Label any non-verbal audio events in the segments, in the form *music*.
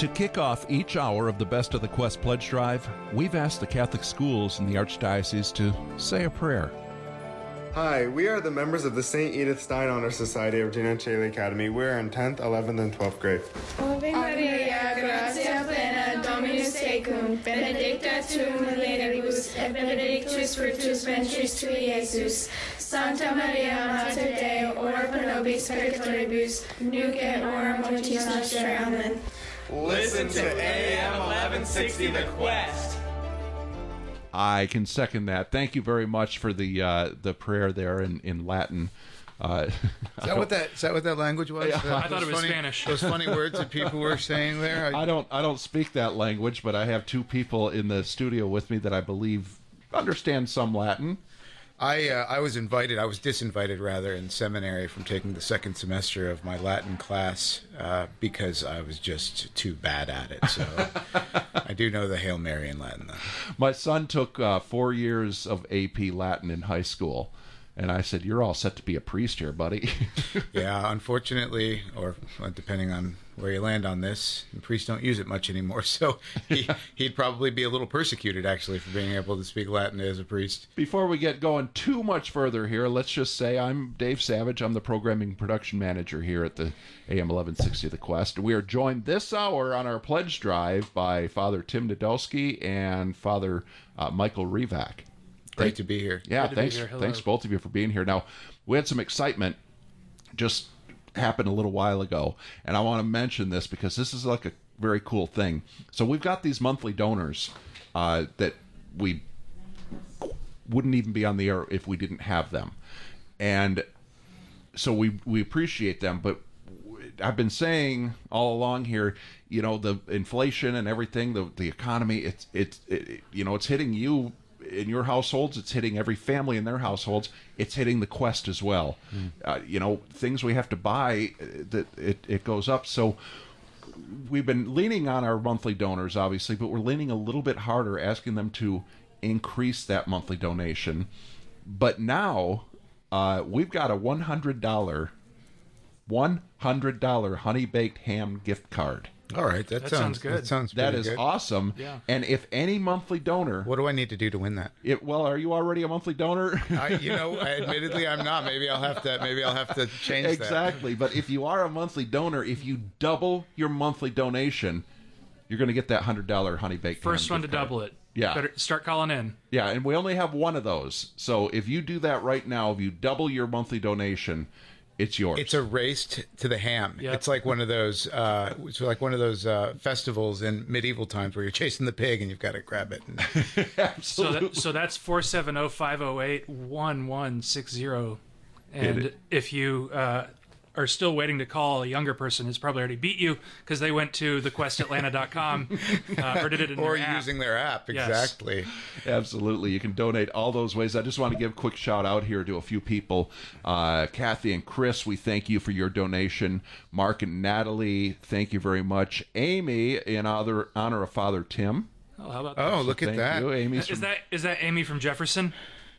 To kick off each hour of the Best of the Quest pledge drive, we've asked the Catholic schools in the Archdiocese to say a prayer. Hi, we are the members of the St. Edith Stein Honor Society of Gina Chaley Academy. We're in 10th, 11th, and 12th grade. Ave Maria, gratia plena, Dominus tecum, benedicta tu mulieribus, et benedictus fructus ventris tui, Iesus. Santa Maria, Mater Dei, ora pro nobis peccatoribus, nunc et hora mortis nostre. Amen. Listen to AM 1160 The Quest. I can second that. Thank you very much for the uh, the prayer there in in Latin. Uh, Is that what that is that what that language was? *laughs* Yeah. That- I thought it was funny- Spanish. Those funny *laughs* words that people were saying there. I, I don't I don't speak that language, but I have two people in the studio with me that I believe understand some Latin. I, uh, I was invited. I was disinvited rather in seminary from taking the second semester of my Latin class uh, because I was just too bad at it. So *laughs* I do know the Hail Mary in Latin. Though. My son took uh, four years of AP Latin in high school, and I said, "You're all set to be a priest here, buddy." *laughs* Yeah, unfortunately, or depending on where you land on this, priests don't use it much anymore. *laughs* So he, he'd probably be a little persecuted actually for being able to speak Latin as a priest. Before we get going too much further here, let's just say I'm Dave Savage. I'm the programming production manager here at the AM 1160 The Quest. We are joined this hour on our pledge drive by Father Tim Nadolski and Father uh, Michael Revak. Great to be here. Yeah, Good thanks. here. Hello. Thanks both of you for being here. Now, we had some excitement just happened a little while ago, and I want to mention this because this is like a very cool thing. So we've got these monthly donors uh, that we wouldn't even be on the air if we didn't have them, and so we we appreciate them, but. I've been saying all along here, you know, the inflation and everything, the the economy, it's it's it, you know, it's hitting you in your households. It's hitting every family in their households. It's hitting the quest as well. Uh, you know, things we have to buy uh, that it it goes up. So we've been leaning on our monthly donors, obviously, but we're leaning a little bit harder, asking them to increase that monthly donation. But now uh, we've got a one hundred dollar, one hundred dollar honey baked ham gift card. All right, that, That sounds, sounds good. That sounds that is good. awesome. Yeah. And if any monthly donor, What do I need to do to win that? it, well, are you already a monthly donor? I, you know, I, *laughs* admittedly, I'm not. Maybe I'll have to. Maybe I'll have to change that. exactly. But if you are a monthly donor, if you double your monthly donation, you're going to get that hundred dollar honey baked. First one to card. double it. Yeah. Better start calling in. Yeah, and we only have one of those. So if you do that right now, if you double your monthly donation, it's yours. It's a race t- to the ham. Yep. It's like one of those. Uh, it's like one of those uh, festivals in medieval times where you're chasing the pig and you've got to grab it. And, *laughs* So that, so that's four seven zero five zero eight one one six zero, and if you uh, are still waiting to call, a younger person has probably already beat you because they went to thequestatlanta.com *laughs* uh, or did it in or their app. using their app. Yes. Exactly. Absolutely. You can donate all those ways. I just want to give a quick shout out here to a few people. Uh, Kathy and Chris, we thank you for your donation. Mark and Natalie, thank you very much. Amy, in honor, honor of Father Tim. Oh, how about Oh, that? look at Thank that. you. Amy's Is from, that is that Amy from Jefferson?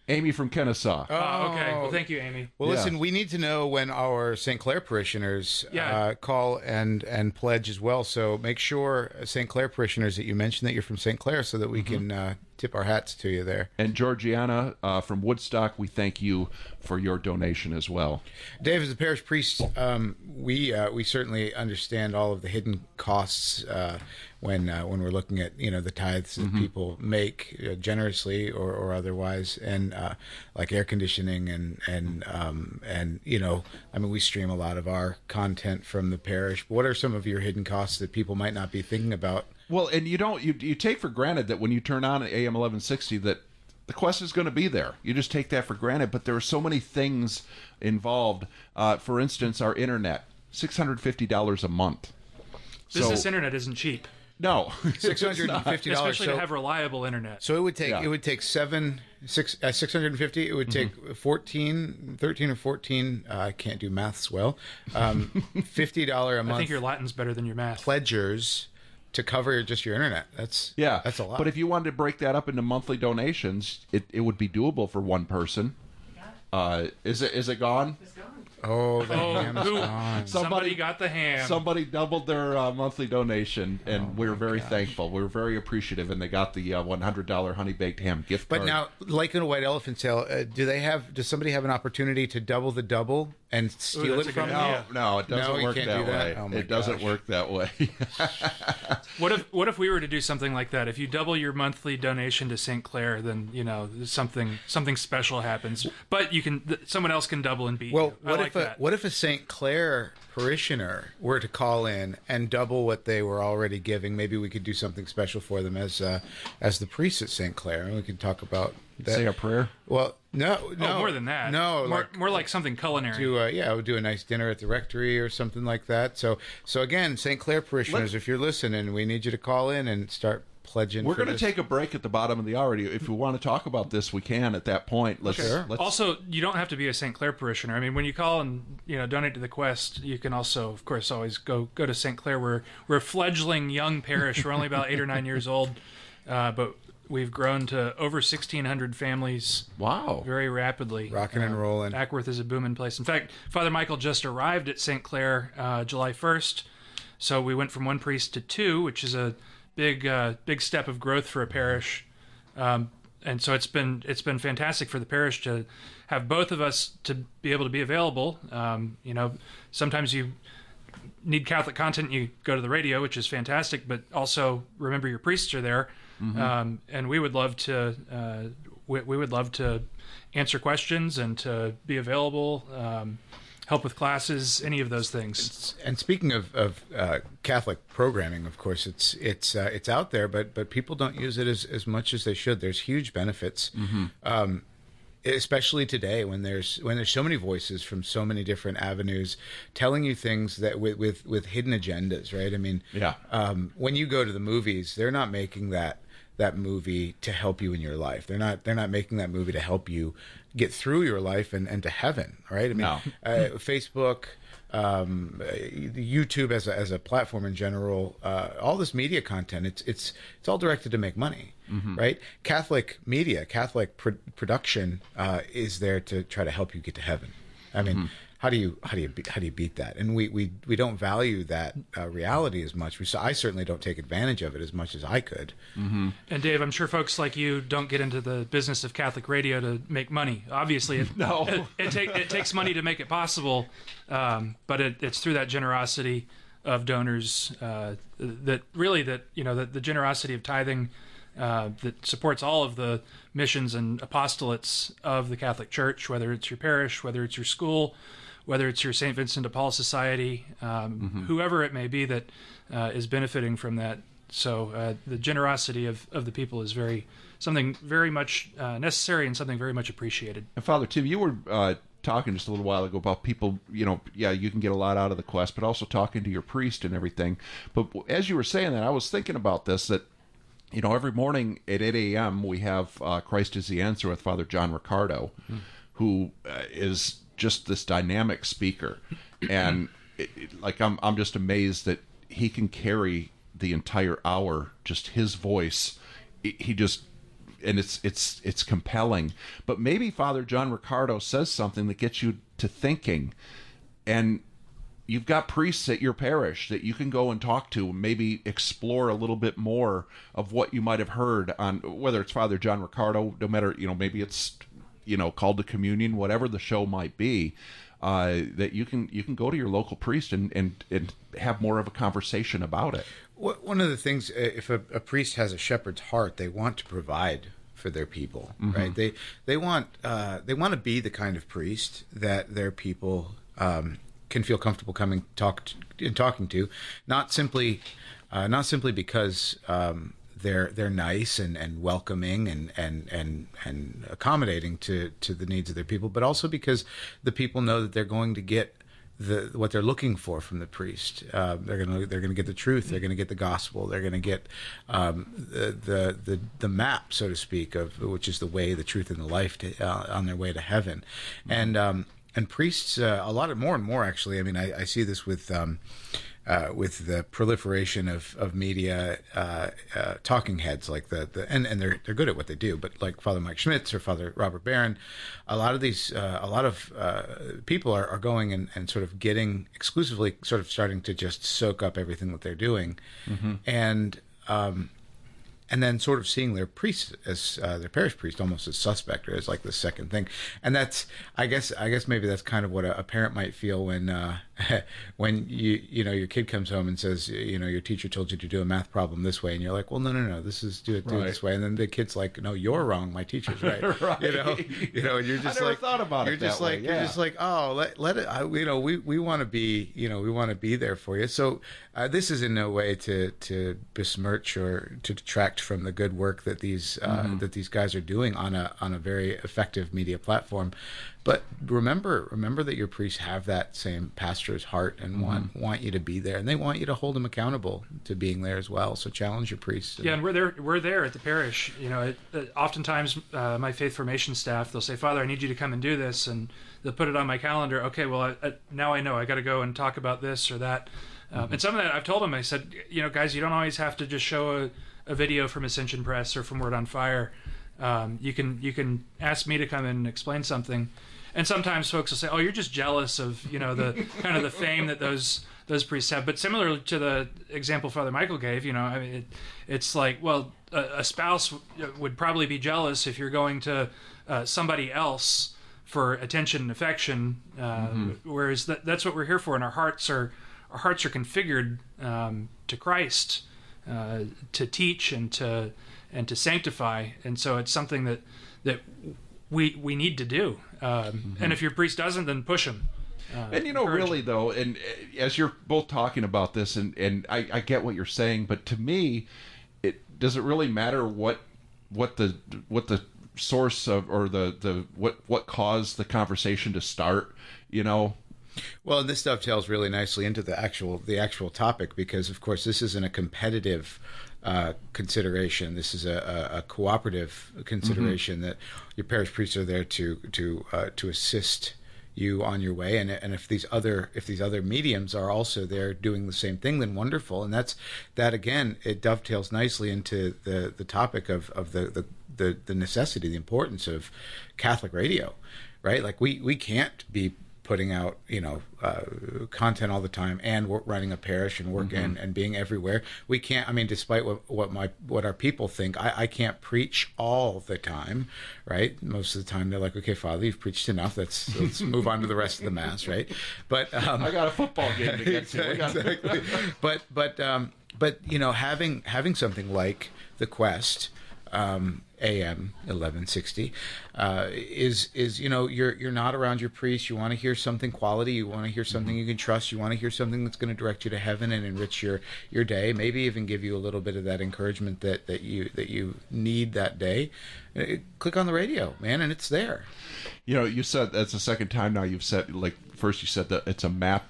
Amy from Kennesaw. Oh, okay. Well, thank you, Amy. Well, Yeah. listen, we need to know when our St. Clare parishioners Yeah. uh, call and and pledge as well. So make sure uh, St. Clare parishioners that you mentioned that you're from St. Clare, so that we Mm-hmm. can uh, tip our hats to you there. And Georgiana uh, from Woodstock, we thank you for your donation as well. Dave, as a parish priest, um, we uh, we certainly understand all of the hidden costs uh, when uh, when we're looking at you know the tithes that people make uh, generously or, or otherwise, and uh, like air conditioning and and um, and you know, I mean, we stream a lot of our content from the parish. What are some of your hidden costs that people might not be thinking about? Well, and you don't you you take for granted that when you turn on AM eleven sixty that the quest is going to be there. You just take that for granted, but there are so many things involved. Uh, for instance, our internet six hundred fifty dollars a month. Business so, internet isn't cheap, no, *laughs* Six hundred and fifty dollars. *laughs* especially to have reliable internet. So it would take Yeah. it would take seven six uh, six hundred and fifty. It would take 14, 13 or fourteen. Uh, I can't do maths well. Um, *laughs* Fifty dollar a month I think your Latin's better than your math. pledgers to cover just your internet. That's yeah, that's a lot. But if you wanted to break that up into monthly donations, it, it would be doable for one person. Uh, is it is it gone? Oh, the Oh, ham's who- gone. Somebody got the ham. Somebody doubled their uh, monthly donation, Oh and we're very thankful. We're very appreciative, and they got the uh, $100 honey baked ham gift But card. now, like in a white elephant sale, uh, do they have? Does somebody have an opportunity to double the double and steal that's it from good you? no, no, it doesn't No, work that, do that? way. Oh my it doesn't work that way. *laughs* What if what if we were to do something like that? If you double your monthly donation to St. Clare, then you know something something special happens. But you can th- someone else can double and beat Well, you. I what like if a that. what if a St. Clare parishioner were to call in and double what they were already giving? Maybe we could do something special for them as uh, as the priest at St. Clare, and we could talk about that. Say a prayer. well, no, no, oh, more than that. No, more like, more like something culinary. do uh, yeah, we'll do a nice dinner at the rectory or something like that. So so again, St. Clare parishioners, if you're listening, we need you to call in and start pledging. We're going to take a break at the bottom of the hour. If we want to talk about this, we can at that point. Let's, Sure. let's also, you don't have to be a St. Clare parishioner. I mean, when you call and you know donate to the Quest, you can also, of course, always go go to St. Clare. We're we're a fledgling young parish. We're only about eight or nine years old, uh, but we've grown to over sixteen hundred families wow. very rapidly. rocking and rolling. Acworth is a booming place. In fact, Father Michael just arrived at St. Clare uh, July 1st. So we went from one priest to two, which is a big, uh, big step of growth for a parish. Um, and so it's been it's been fantastic for the parish to have both of us to be able to be available. Um, you know, sometimes you need Catholic content, you go to the radio, which is fantastic. But also remember your priests are there, um, and we would love to uh, we, we would love to answer questions and to be available, um, help with classes, any of those things. And speaking of, of uh, Catholic programming, of course, it's it's uh, it's out there, but but people don't use it as, as much as they should. There's huge benefits, um, especially today when there's when there's so many voices from so many different avenues telling you things that with with, with hidden agendas, right? I mean, Yeah. um, when you go to the movies, they're not making that that movie to help you in your life. They're not they're not making that movie to help you get through your life and, and to heaven, right? I mean, No. uh, Facebook, um, YouTube as a, as a platform in general, uh, all this media content, it's it's it's all directed to make money, right? Catholic media, Catholic pr- production uh, is there to try to help you get to heaven. I mean, how do you how do you be, how do you beat that? And we we, we don't value that uh, reality as much. We, so I certainly don't take advantage of it as much as I could. And Dave, I'm sure folks like you don't get into the business of Catholic radio to make money. Obviously, it, *laughs* No. it, it, take, it takes money to make it possible, um, but it, it's through that generosity of donors uh, that really that you know that the generosity of tithing uh, that supports all of the missions and apostolates of the Catholic Church, whether it's your parish, whether it's your school, whether it's your St. Vincent de Paul Society, um, whoever it may be that uh, is benefiting from that. So uh, the generosity of, of the people is very something very much uh, necessary and something very much appreciated. And Father Tim, you were uh, talking just a little while ago about people. You know, yeah, you can get a lot out of the quest, but also talking to your priest and everything. But as you were saying that, I was thinking about this that. You know, every morning at 8 a.m., we have uh, Christ is the Answer with Father John Riccardo, who uh, is just this dynamic speaker. And, it, it- like, I'm, I'm just amazed that he can carry the entire hour, just his voice. He- He just and it's it's it's compelling. But maybe Father John Riccardo says something that gets you to thinking, and you've got priests at your parish that you can go and talk to, and maybe explore a little bit more of what you might have heard on whether it's Father John Riccardo, no matter you know maybe it's you know called to communion, whatever the show might be. Uh, that you can you can go to your local priest and, and, and have more of a conversation about it. One of the things, uh, if a, a priest has a shepherd's heart, they want to provide for their people, right? They they want uh, they want to be the kind of priest that their people um, can feel comfortable coming talk to, and talking to, not simply uh, not simply because um, they're they're nice and, and welcoming and, and and and accommodating to to the needs of their people, but also because the people know that they're going to get the what they're looking for from the priest. Uh, they're gonna they're gonna get the truth. They're gonna get the gospel. They're gonna get um, the, the the the map, so to speak, of which is the way, the truth, and the life to, uh, on their way to heaven. And um, and priests, uh, a lot of more and more actually. I mean, I, I see this with. Um, uh, with the proliferation of, of media uh, uh, talking heads like the, the and, and they're they're good at what they do, but like Father Mike Schmitz or Father Robert Barron, a lot of these uh, a lot of uh, people are, are going and, and sort of getting exclusively sort of starting to just soak up everything that they're doing, and um, and then sort of seeing their priest as uh, their parish priest almost as suspect or as like the second thing. And that's i guess i guess maybe that's kind of what a, a parent might feel when uh, *laughs* when you you know your kid comes home and says you know your teacher told you to do a math problem this way and you're like well no no no this is do it do it this way and then the kid's like no you're wrong my teacher's right, *laughs* Right. you know you know and you're just never like thought about it you're just that way, like you're yeah. just like oh let, let it I, you know we, we want to be you know we want to be there for you so uh, this is in no way to to besmirch or to detract from the good work that these uh, Mm-hmm. that these guys are doing on a on a very effective media platform but remember remember that your priests have that same pastor's heart and Mm-hmm. want want you to be there and they want you to hold them accountable to being there as well so challenge your priests and- Yeah, and we're there. We're there at the parish. You know, it, it, oftentimes uh, my faith formation staff they'll say, "Father, I need you to come and do this," and they'll put it on my calendar. Okay, well, I, I, now I know I got to go and talk about this or that. Um, And some of that I've told them. I said, you know, guys, you don't always have to just show a, a video from Ascension Press or from Word on Fire. Um, you can you can ask me to come in and explain something. And sometimes folks will say, "Oh, you're just jealous of you know the *laughs* kind of the fame that those those priests have." But similar to the example Father Michael gave, you know, I mean, it, it's like, well, a, a spouse would probably be jealous if you're going to uh, somebody else for attention and affection, uh, whereas that, that's what we're here for, and our hearts are our hearts are configured um, to Christ uh, to teach and to and to sanctify, and so it's something that that we we need to do. Um, And if your priest doesn't, then push him. Uh, And you know, really him. though, and uh, as you're both talking about this, and and I, I get what you're saying, but to me, it does it really matter what what the what the source of or the the what what caused the conversation to start? You know, Well, and this dovetails really nicely into the actual the actual topic because, of course, this isn't a competitive uh, consideration. This is a, a, a cooperative consideration that your parish priests are there to to uh, to assist you on your way. And and if these other if these other mediums are also there doing the same thing then wonderful. And that's that again it dovetails nicely into the the topic of of the the the, the necessity the importance of catholic radio right? Like we we can't be putting out you know uh, content all the time and running a parish and work and, and being everywhere we can't i mean despite what, what my what our people think I, I can't preach all the time right most of the time they're like okay father you've preached enough let's let's move on to the rest of the mass right but um I got a football game to get to. *laughs* Exactly. but but um, but you know having having something like the Quest um, AM eleven sixty uh, is is you know you're you're not around your priest. You want to hear something quality. You want to hear something you can trust. You want to hear something that's going to direct you to heaven and enrich your your day. Maybe even give you a little bit of that encouragement that that you that you need that day. Uh, Click on the radio, man, and it's there. You know, you said that's the second time now you've said like first you said that it's a map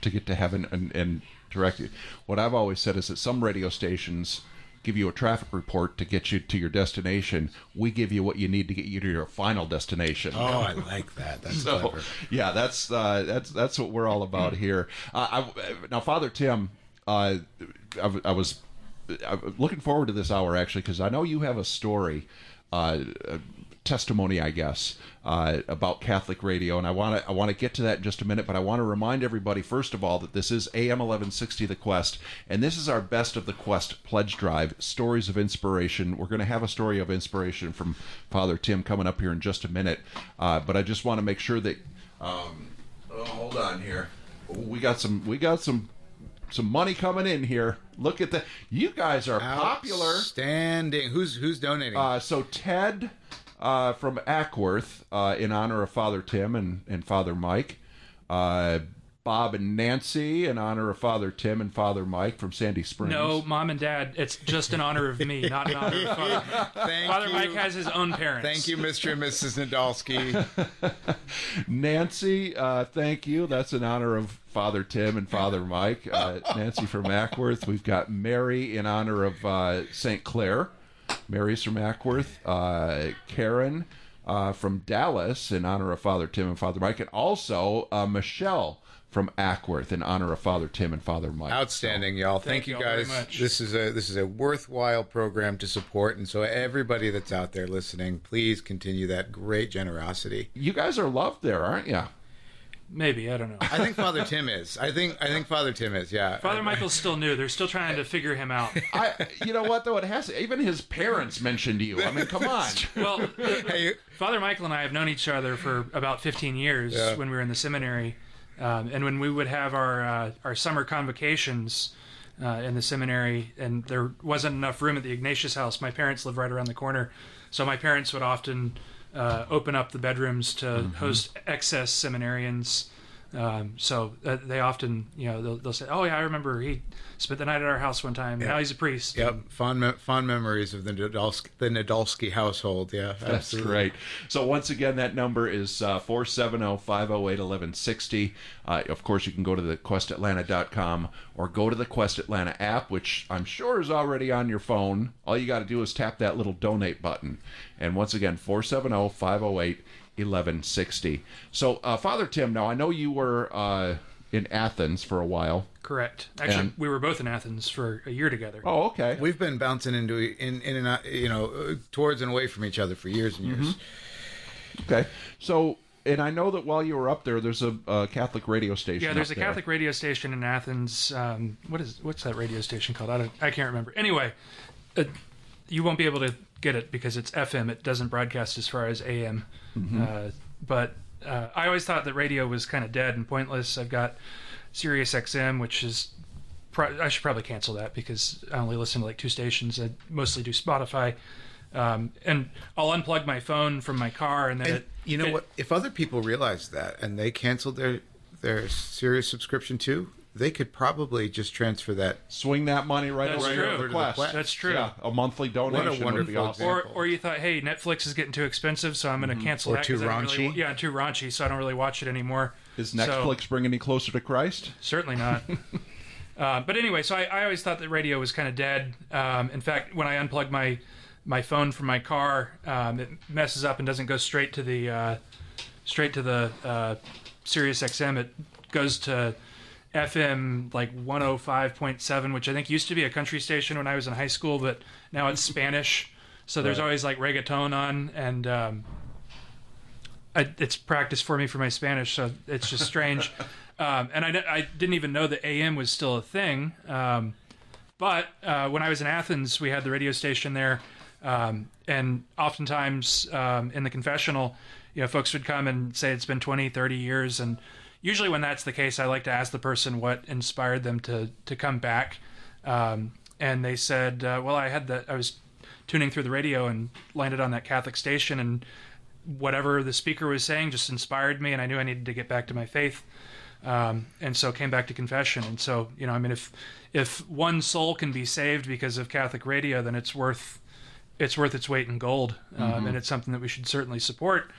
to get to heaven and and direct you. What I've always said is that some radio stations give you a traffic report to get you to your destination. We give you what you need to get you to your final destination. Oh, I like that. That's So clever. yeah, that's uh, that's that's what we're all about here. Uh, I, now, Father Tim, uh, I, I was I was looking forward to this hour actually because I know you have a story, uh, testimony, I guess, uh, about Catholic radio, and I want to I want to get to that in just a minute. But I want to remind everybody first of all that this is AM eleven sixty The Quest, and this is our best of the Quest pledge drive. Stories of inspiration. We're going to have a story of inspiration from Father Tim coming up here in just a minute. Uh, but I just want to make sure that. Um, oh, hold on here. We got some. We got some. Some money coming in here. Look at that. You guys are popular. Standing. Who's who's donating? Uh, so Ted uh, from Acworth, uh, in honor of Father Tim and, and Father Mike. Uh, Bob and Nancy, in honor of Father Tim and Father Mike from Sandy Springs. No, mom and dad. It's just in honor of me, not in honor of *laughs* Father. Thank Father you. Mike has his own parents. Thank you, Mr. and Mrs. Nadolski. *laughs* Nancy, uh, thank you. That's in honor of Father Tim and Father Mike. Uh, Nancy from Acworth. We've got Mary in honor of uh, St. Clare. Mary's from Acworth. Uh, Karen uh, from Dallas in honor of Father Tim and Father Mike. And also uh, Michelle from Acworth in honor of Father Tim and Father Mike. Outstanding, y'all. Thank, Thank you y'all very guys. much. This is a this is a worthwhile program to support, and so everybody that's out there listening, please continue that great generosity. You guys are loved there, aren't you? Maybe I don't know. I think Father Tim is. I think I think Father Tim is. Yeah. Father Michael's still new. They're still trying to figure him out. *laughs* I, you know what though? It has even his parents mentioned you. I mean, come on. *laughs* Well, Hey, Father Michael and I have known each other for about 15 years Yeah. when we were in the seminary, um, and when we would have our uh, our summer convocations uh, in the seminary, and there wasn't enough room at the Ignatius house. My parents live right around the corner, so my parents would often uh, open up the bedrooms to Mm-hmm. host excess seminarians. Um, so uh, they often, you know, they'll, they'll say, "Oh yeah, I remember he spent the night at our house one time. and Now he's a priest." Yep, fond me- fond memories of the Nadolski, the Nadolski household. Yeah, That's absolutely. great. So once again, that number is uh, 470-508-1160. Uh, of course, you can go to the questatlanta.com or go to the Quest Atlanta app, which I'm sure is already on your phone. All you got to do is tap that little donate button. And once again, 470-508-1160. So, uh, Father Tim, now I know you were uh, in Athens for a while. Correct. Actually, And- we were both in Athens for a year together. Oh, okay. We've been bouncing into in in and out, you know, uh, towards and away from each other for years and years. Okay. So, and I know that while you were up there, there's a, a Catholic radio station. Yeah, there's a there. Catholic radio station in Athens. Um, what is what's that radio station called? I don't, I can't remember. Anyway, uh, you won't be able to get it because it's FM. It doesn't broadcast as far as AM. Uh, but uh, I always thought that radio was kind of dead and pointless. I've got Sirius XM, which is pro- I should probably cancel that because I only listen to like two stations. I mostly do Spotify. Um, and I'll unplug my phone from my car, and then And it, you know it- what? If other people realized that and they canceled their their Sirius subscription too, they could probably just transfer that. swing that money right That's over true. to Over to the Quest. Quest. That's true. Yeah, a monthly donation would be wonderful awesome. Or, example. or you thought, hey, Netflix is getting too expensive, so I'm going to cancel Or that. too 'cause I don't really- raunchy. yeah, too raunchy, so I don't really watch it anymore. Is So- Netflix bringing me closer to Christ? certainly not. *laughs* uh, but anyway, so I, I always thought that radio was kind of dead. Um, in fact, when I unplug my my phone from my car, um, it messes up and doesn't go straight to the uh, straight to the uh, Sirius XM. It goes to FM like 105.7, which I think used to be a country station when I was in high school, but now it's Spanish. So there's always like reggaeton on, and um, I, it's practice for me for my Spanish, so it's just strange. *laughs* um, and I, I didn't even know that AM was still a thing. Um, but uh, when I was in Athens, we had the radio station there, um, and oftentimes um, in the confessional, you know, folks would come and say it's been 20, 30 years, and usually when that's the case, I like to ask the person what inspired them to to come back. Um, and they said, uh, "Well, I had the I was tuning through the radio and landed on that Catholic station, and whatever the speaker was saying just inspired me, and I knew I needed to get back to my faith." um, and so came back to confession. And so, you know, I mean, if if one soul can be saved because of Catholic radio, then it's worth it's worth its weight in gold, um, and it's something that we should certainly support.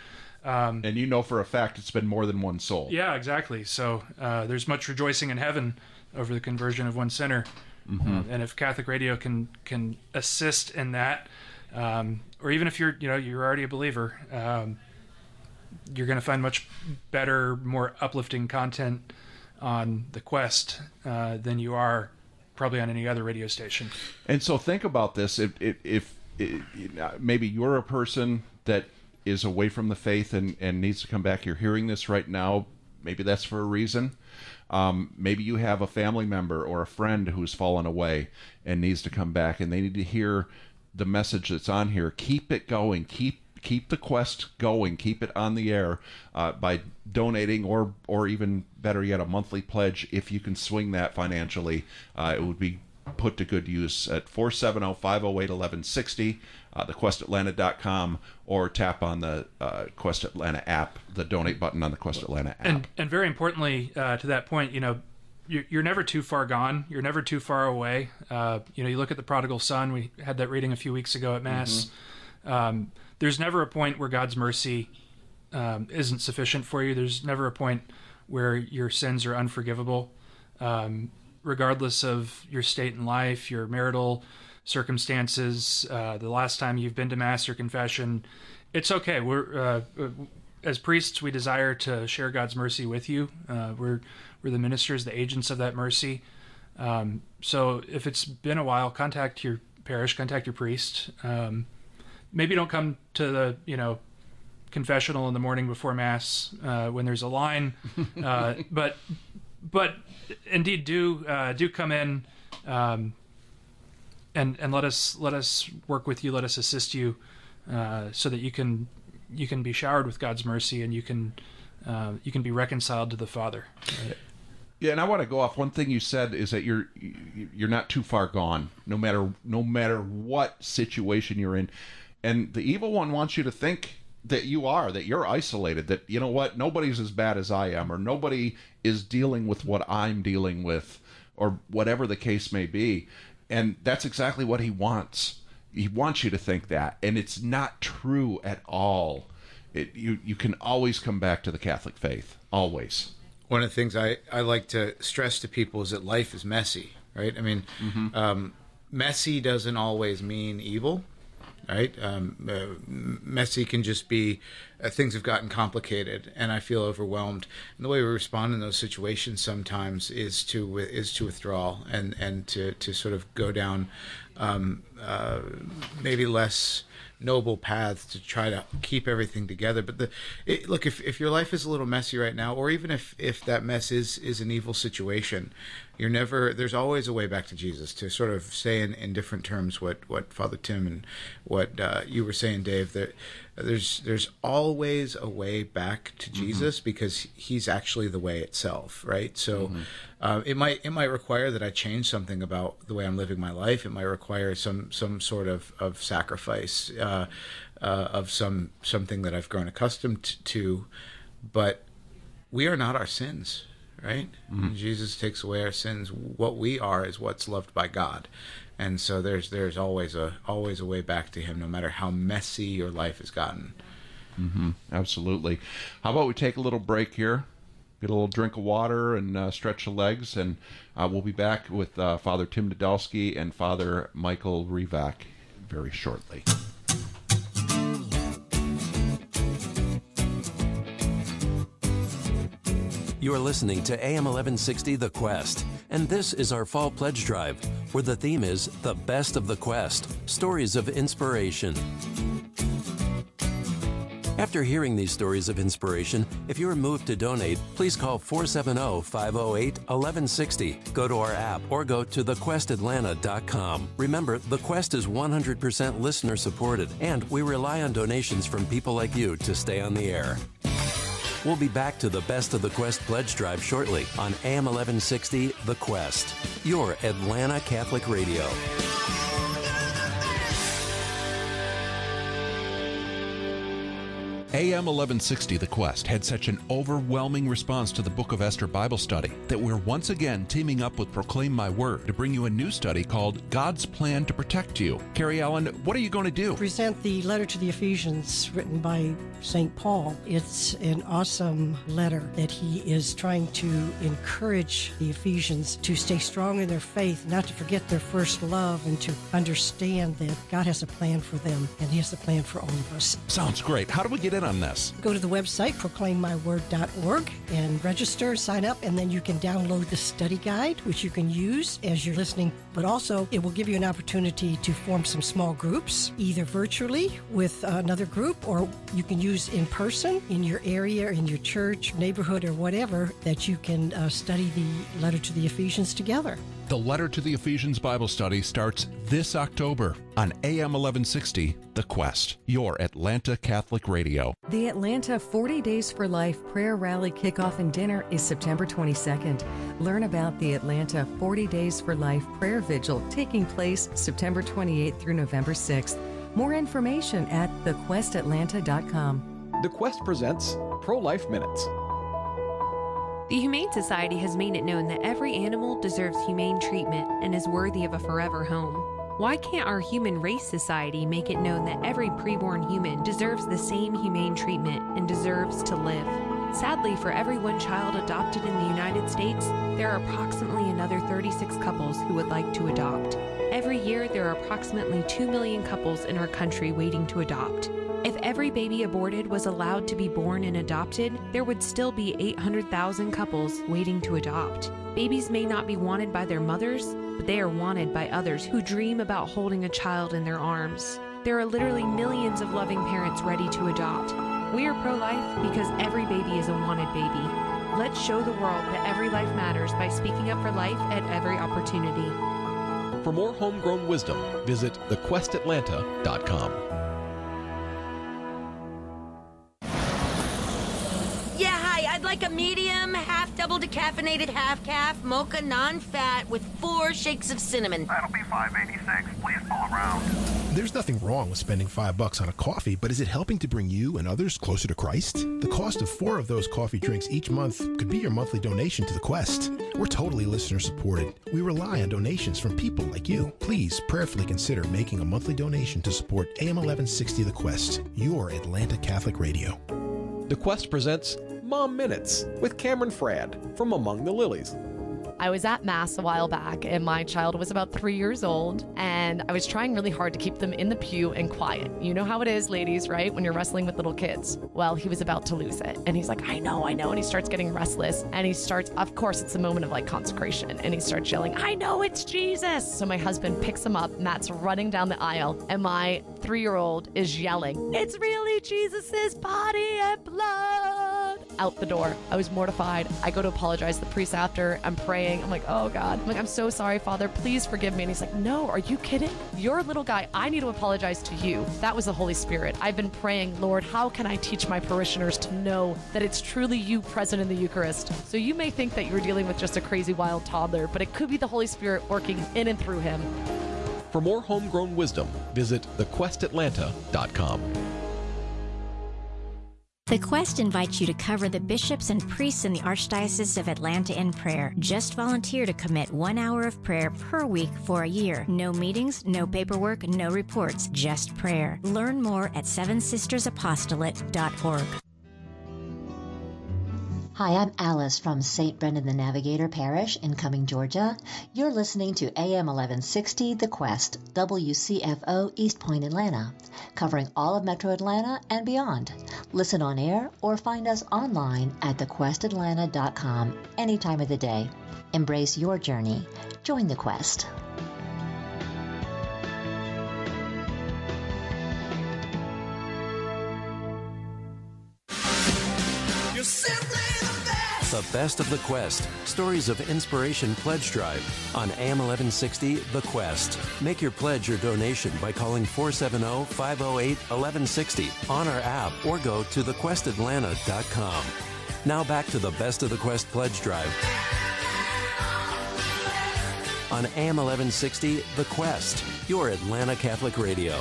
And you know for a fact it's been more than one soul. Yeah, exactly. So uh, there's much rejoicing in heaven over the conversion of one sinner, Um, and if Catholic radio can can assist in that, um, or even if you're you know you're already a believer, um, you're going to find much better, more uplifting content on the Quest uh, than you are probably on any other radio station. And so think about this: if if, if, if maybe you're a person that is away from the faith and and needs to come back, you're hearing this right now. Maybe that's for a reason. Um, maybe you have a family member or a friend who's fallen away and needs to come back, and they need to hear the message that's on here. Keep it going. Keep keep the quest going. Keep it on the air uh, by donating, or or even better yet, a monthly pledge. If you can swing that financially, uh, it would be put to good use at 470-508-1160 uh, thequestatlanta.com or tap on the uh, quest atlanta app the donate button on the quest atlanta app. And and very importantly uh, to that point you know you're, you're never too far gone. You're never too far away. Uh, you know you look at the prodigal son. We had that reading a few weeks ago at mass. Um, there's never a point where god's mercy um, isn't sufficient for you. There's never a point where your sins are unforgivable. Um, regardless of your state in life your marital circumstances uh, the last time you've been to mass or confession it's okay we're uh, as priests, we desire to share God's mercy with you. Uh, we're we're the ministers, the agents of that mercy. Um, so if it's been a while, contact your parish, contact your priest. Um, maybe don't come to the you know confessional in the morning before mass uh, when there's a line, *laughs* uh, but but indeed do uh, do come in um, and and let us let us work with you, let us assist you, uh, so that you can you can be showered with God's mercy and you can uh, you can be reconciled to the Father. Yeah, and I want to go off. One thing you said is that you're you're not too far gone, no matter no matter what situation you're in, and the evil one wants you to think that you are that you're isolated. That you know what, nobody's as bad as I am, or nobody is dealing with what I'm dealing with, or whatever the case may be, and that's exactly what he wants. He wants you to think that, and it's not true at all. It, you you can always come back to the Catholic faith, always. One of the things I, I like to stress to people is that life is messy, right? I mean, mm-hmm. um, messy doesn't always mean evil, right? Um, uh, messy can just be uh, things have gotten complicated, and I feel overwhelmed. And the way we respond in those situations sometimes is to is to withdraw and and to to sort of go down um, uh, maybe less noble paths to try to keep everything together. But the it, look, if, if your life is a little messy right now, or even if, if that mess is is an evil situation, you're never. There's always a way back to Jesus. To sort of say in, in different terms what what Father Tim and what uh, you were saying, Dave. That there's there's always a way back to mm-hmm. Jesus because He's actually the way itself, right? So. Mm-hmm. Uh, it might it might require that I change something about the way I'm living my life. It might require some some sort of of sacrifice uh, uh, of some something that I've grown accustomed to, but we are not our sins, right? Mm-hmm. Jesus takes away our sins. What we are is what's loved by God, and so there's there's always a always a way back to Him, no matter how messy your life has gotten. Mm-hmm. Absolutely. How about we take a little break here? get a little drink of water and uh, stretch the legs. And uh, we'll be back with uh, Father Tim Nadolski and Father Michael Revak very shortly. You are listening to AM 1160 The Quest, and this is our fall pledge drive, where the theme is The Best of the Quest Stories of Inspiration. After hearing these stories of inspiration, if you are moved to donate, please call 470 508 1160. Go to our app or go to thequestatlanta.com. Remember, The Quest is 100% listener supported, and we rely on donations from people like you to stay on the air. We'll be back to the Best of the Quest pledge drive shortly on AM 1160 The Quest, your Atlanta Catholic Radio. AM 1160 The Quest had such an overwhelming response to the Book of Esther Bible study that we're once again teaming up with Proclaim My Word to bring you a new study called God's Plan to Protect You. Carrie Allen, what are you going to do? Present the letter to the Ephesians written by St. Paul. It's an awesome letter that he is trying to encourage the Ephesians to stay strong in their faith, not to forget their first love, and to understand that God has a plan for them and He has a plan for all of us. Sounds great. How do we get in on this? Go to the website, proclaimmyword.org, and register, sign up, and then you can download the study guide, which you can use as you're listening. But also, it will give you an opportunity to form some small groups, either virtually with another group, or you can use in person in your area, in your church, neighborhood, or whatever, that you can uh, study the letter to the Ephesians together. The Letter to the Ephesians Bible Study starts this October on AM 1160, The Quest, your Atlanta Catholic Radio. The Atlanta 40 Days for Life Prayer Rally Kickoff and Dinner is September 22nd. Learn about the Atlanta 40 Days for Life Prayer Vigil taking place September 28th through November 6th. More information at thequestatlanta.com. The Quest presents Pro Life Minutes. The Humane Society has made it known that every animal deserves humane treatment and is worthy of a forever home. Why can't our Human Race Society make it known that every preborn human deserves the same humane treatment and deserves to live? Sadly, for every one child adopted in the United States, there are approximately another 36 couples who would like to adopt. Every year, there are approximately 2 million couples in our country waiting to adopt. If every baby aborted was allowed to be born and adopted, there would still be 800,000 couples waiting to adopt. Babies may not be wanted by their mothers, but they are wanted by others who dream about holding a child in their arms. There are literally millions of loving parents ready to adopt. We are pro life because every baby is a wanted baby. Let's show the world that every life matters by speaking up for life at every opportunity. For more homegrown wisdom, visit thequestatlanta.com. like a medium, half double decaffeinated half calf, mocha non fat with four shakes of cinnamon. That'll be 586. Please pull around. There's nothing wrong with spending five bucks on a coffee, but is it helping to bring you and others closer to Christ? The cost of four of those coffee drinks each month could be your monthly donation to the Quest. We're totally listener supported. We rely on donations from people like you. Please prayerfully consider making a monthly donation to support AM 1160 The Quest, your Atlanta Catholic Radio. The Quest presents Mom Minutes with Cameron Fradd from Among the Lilies. I was at Mass a while back, and my child was about three years old, and I was trying really hard to keep them in the pew and quiet. You know how it is, ladies, right? When you're wrestling with little kids. Well, he was about to lose it, and he's like, I know, I know. And he starts getting restless, and he starts, of course, it's a moment of like consecration, and he starts yelling, I know it's Jesus. So my husband picks him up, Matt's running down the aisle, and my three year old is yelling, It's really Jesus's body and blood. Out the door. I was mortified. I go to apologize to the priest after. I'm praying. I'm like, oh God. I'm like, I'm so sorry, Father. Please forgive me. And he's like, no, are you kidding? You're a little guy. I need to apologize to you. That was the Holy Spirit. I've been praying, Lord, how can I teach my parishioners to know that it's truly you present in the Eucharist? So you may think that you're dealing with just a crazy wild toddler, but it could be the Holy Spirit working in and through him. For more homegrown wisdom, visit thequestatlanta.com. The Quest invites you to cover the bishops and priests in the Archdiocese of Atlanta in prayer. Just volunteer to commit one hour of prayer per week for a year. No meetings, no paperwork, no reports, just prayer. Learn more at sevensistersapostolate.org. Hi, I'm Alice from St. Brendan the Navigator Parish in Cumming, Georgia. You're listening to AM 1160 The Quest, WCFO East Point, Atlanta, covering all of Metro Atlanta and beyond. Listen on air or find us online at thequestatlanta.com any time of the day. Embrace your journey. Join the quest. The best of the Quest. Stories of Inspiration Pledge Drive on AM 1160 The Quest. Make your pledge or donation by calling 470 508 1160 on our app or go to thequestatlanta.com. Now back to the best of the Quest Pledge Drive on AM 1160 The Quest, your Atlanta Catholic Radio.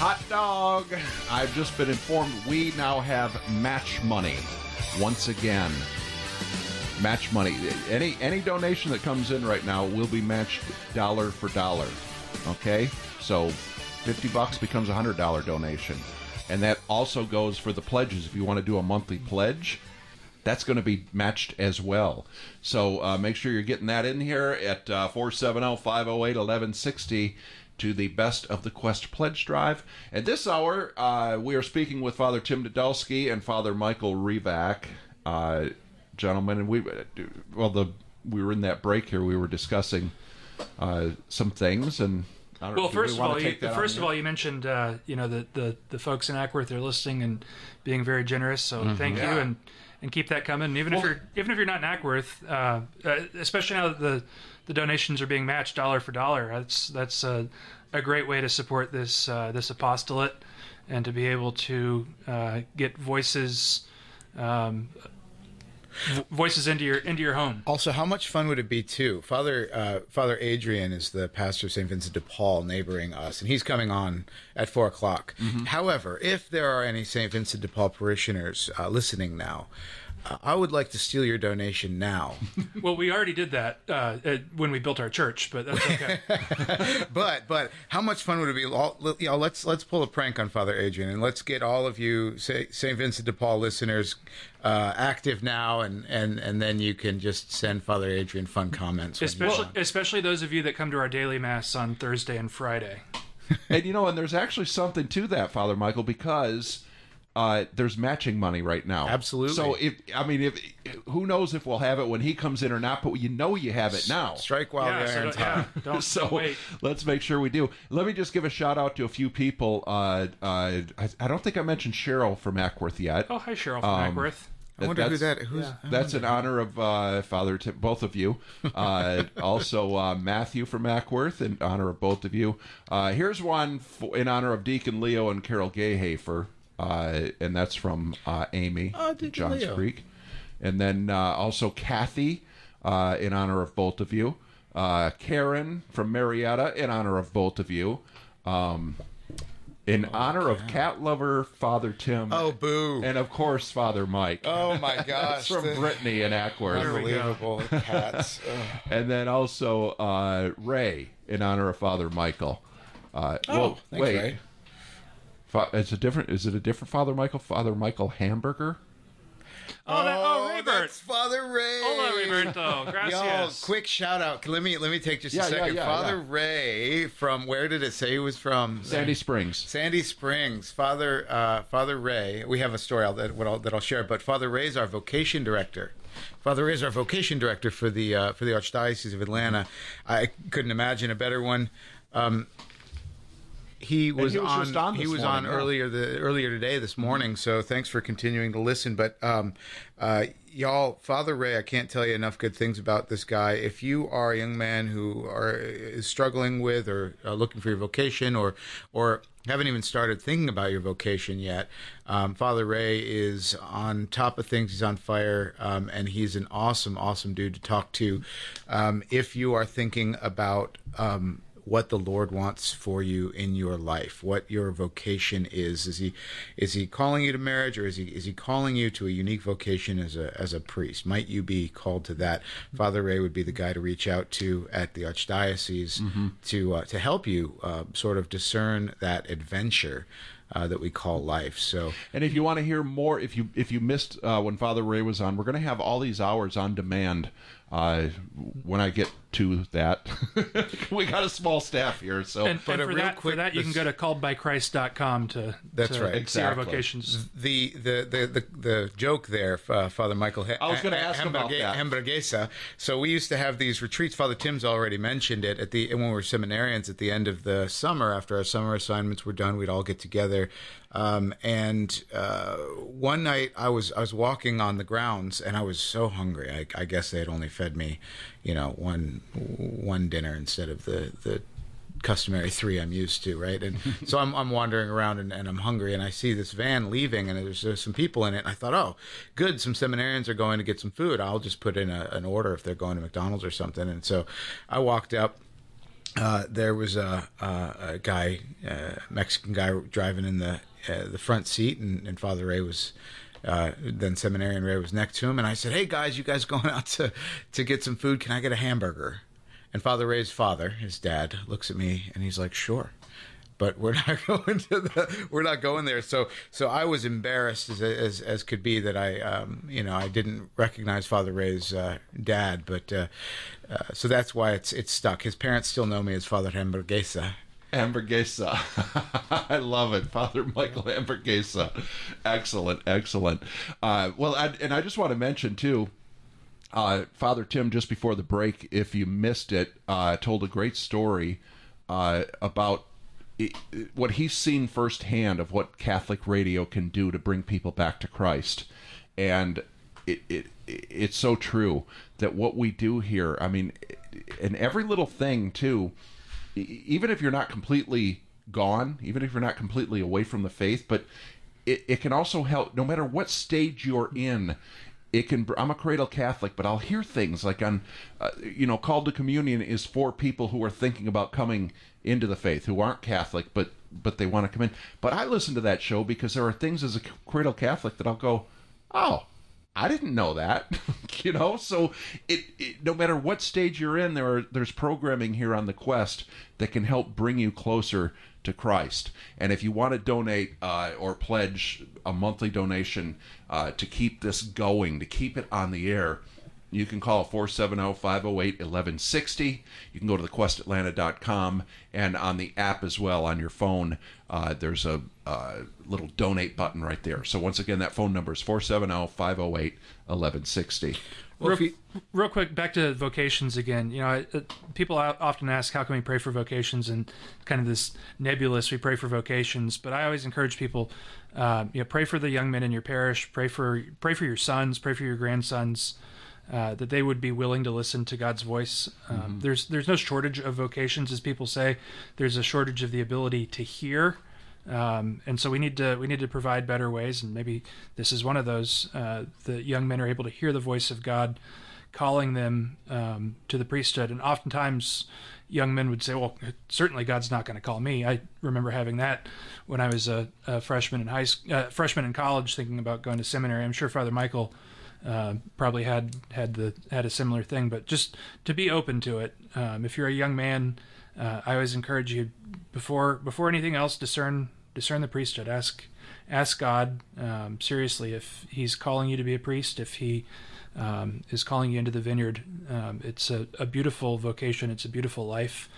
Hot dog! I've just been informed we now have match money once again. Match money. Any any donation that comes in right now will be matched dollar for dollar. Okay? So 50 bucks becomes a $100 donation. And that also goes for the pledges. If you want to do a monthly pledge, that's going to be matched as well. So uh, make sure you're getting that in here at uh, 470 508 1160 to the Best of the Quest Pledge Drive. At this hour, uh, we are speaking with Father Tim Nadolski and Father Michael Revak, uh, gentlemen. And we, well, the we were in that break here. We were discussing uh, some things, and I don't well, first we of all, you, first on of all, you mentioned uh, you know the, the the folks in Acworth are listening and being very generous. So Mhm. thank Yeah. you and and keep that coming. Even if you're even if you're not in Acworth, uh, uh, especially now that the the donations are being matched dollar for dollar, that's that's a, a great way to support this uh, this apostolate and to be able to uh, get voices. Um, voices into your into your home. Also, how much fun would it be too? Father uh, Father Adrian is the pastor of St. Vincent de Paul, neighboring us, and he's coming on at four o'clock. However, if there are any St. Vincent de Paul parishioners uh, listening now, I would like to steal your donation now. *laughs* Well, we already did that uh, uh, when we built our church, but that's okay. *laughs* but but how much fun would it be? All, you know, let's let's pull a prank on Father Adrian and let's get all of you St. Vincent de Paul listeners uh, active now, and, and and then you can just send Father Adrian fun comments. especially especially those of you that come to our daily mass on Thursday and Friday. *laughs* and you know, and there's actually something to that, Father Michael, because uh, there's matching money right now. Absolutely. So if I mean, if who knows if we'll have it when he comes in or not, but you know you have it now. Strike while Yeah, the so iron's don't- hot. yeah, *laughs* don't- so don't wait. let's make sure we do. Let me just give a shout out to a few people. Uh, uh, I, I don't think I mentioned Cheryl from Acworth yet. Oh, hi, Cheryl from Um, Acworth. I wonder who that's- that- who's- Yeah. That's in honor of uh, Father Tim, both of you. Uh, *laughs* also, uh, Matthew from Acworth in honor of both of you. Uh, here's one f in honor of Deacon Leo and Carol Gayhafer, uh, and that's from uh, Amy, Oh, Johns Leo. Creek. And then uh, also Kathy uh, in honor of both of you. Uh, Karen from Marietta in honor of both of you. Um, in honor of cat lover Father Tim. Oh, boo. And of course, Father Mike. Oh, my That's *laughs* gosh. from The- Brittany and Acworth. *laughs* Unbelievable cats. *laughs* Ugh. And then also uh, Ray in honor of Father Michael. Uh, Oh, well, thanks, wait. Ray. Fa- it's a different. Is it a different Father Michael? Father Michael Hamburger. Oh, that, oh, Raybert. that's Father Ray. Hola, Roberto. *laughs* Yo, Gracias. quick shout out. Let me let me take just Yeah, a yeah, second. yeah, Father yeah. Ray from where did it say he was from? Sandy Springs. Sandy Springs. Father uh, Father Ray. We have a story I'll, that, what I'll, that I'll share, but Father Ray is our vocation director. Father Ray is our vocation director for the uh, for the Archdiocese of Atlanta. I couldn't imagine a better one. Um, he was, he was on, on he was morning, on yeah. earlier the earlier today this morning so thanks for continuing to listen. But um uh y'all father ray i can't tell you enough good things about this guy. If you are a young man who are is struggling with or uh, looking for your vocation or or haven't even started thinking about your vocation yet um, father ray is on top of things. He's on fire um, and he's an awesome awesome dude to talk to. Um, if you are thinking about um, what the Lord wants for you in your life, what your vocation is. Is he is he calling you to marriage or is he is he calling you to a unique vocation as a as a priest? Might you be called to that? Father Ray would be the guy to reach out to at the archdiocese to uh, to help you uh, sort of discern that adventure. Uh, that we call life. So, And if you want to hear more, if you if you missed uh, when Father Ray was on, we're going to have all these hours on demand. Uh, when I get to that, *laughs* we got a small staff here, so and, and for, that, for that, you can go to calledbychrist.com to, That's to right. see our Exactly. vocations. the the the the, the joke there, uh, Father Michael. Ha- I was gonna ask about that. Hamburguesa. So we used to have these retreats. Father Tim's already mentioned it at the when we were seminarians at the end of the summer after our summer assignments were done. We'd all get together. Um, and uh, one night I was I was walking on the grounds and I was so hungry. I, I guess they had only fed me, you know, one one dinner instead of the the customary three I'm used to, right? And *laughs* so I'm, I'm wandering around and, and I'm hungry, and I see this van leaving, and there's, there's some people in it. And I thought, oh, good, some seminarians are going to get some food. I'll just put in a, an order if they're going to McDonald's or something. And so I walked up. Uh, there was a, a, a guy, a Mexican guy, driving in the uh, the front seat, and, and Father Ray was. Uh, then seminarian Ray was next to him, and I said, "Hey guys, you guys *laughs* going out to to get some food? Can I get a hamburger?" And Father Ray's father, his dad, looks at me and he's like, "Sure." But we're *laughs* not going to the. We're not going there. So, so I was embarrassed as as, as could be that I, um, you know, I didn't recognize Father Ray's uh, dad. But uh, uh, so that's why it's it's stuck. His parents still know me as Father Hamburguesa. Hamburguesa. *laughs* I love it. Father Michael Hamburguesa. Excellent, excellent. Uh, well, I, and I just want to mention, too, uh, Father Tim, just before the break, if you missed it, uh, told a great story uh, about i what he's seen firsthand of what Catholic radio can do to bring people back to Christ. And it, it it's so true that what we do here, I mean, and every little thing, too, even if you're not completely gone, even if you're not completely away from the faith, but it, it can also help no matter what stage you're in. It can. I'm a cradle Catholic, but I'll hear things like on, uh, you know, called to communion is for people who are thinking about coming into the faith, who aren't Catholic, but but they want to come in. But I listen to that show because there are things as a cradle Catholic that I'll go, oh, I didn't know that, *laughs* you know. So it, it, no matter what stage you're in, there are there's programming here on the Quest that can help bring you closer to Christ. And if you want to donate uh, or pledge a monthly donation uh, to keep this going, to keep it on the air, You can call 470 508 1160. You can go to thequestatlanta.com and on the app as well on your phone. Uh, there's a uh, little donate button right there. So, once again, that phone number is 470 508 1160. real, real quick, back to vocations again. You know, I- uh, people often ask, "How can we pray for vocations?" and kind of this nebulous, we pray for vocations. But I always encourage people, uh, you know, pray for the young men in your parish, pray for pray for your sons, pray for your grandsons, uh, that they would be willing to listen to God's voice. Um, Mhm. There's there's no shortage of vocations, as people say. There's a shortage of the ability to hear. Um, and so we need to we need to provide better ways, and maybe this is one of those. Uh, the young men are able to hear the voice of God calling them um, to the priesthood, and oftentimes young men would say, "Well, certainly God's not going to call me." I remember having that when I was a, a freshman in high uh, freshman in college, thinking about going to seminary. I'm sure Father Michael uh, probably had had the had a similar thing, but just to be open to it. Um, if you're a young man, uh, I always encourage you before before anything else, discern discern the priesthood. Ask ask God um, seriously if He's calling you to be a priest. If He um, is calling you into the vineyard, um, it's a, a beautiful vocation. It's a beautiful life.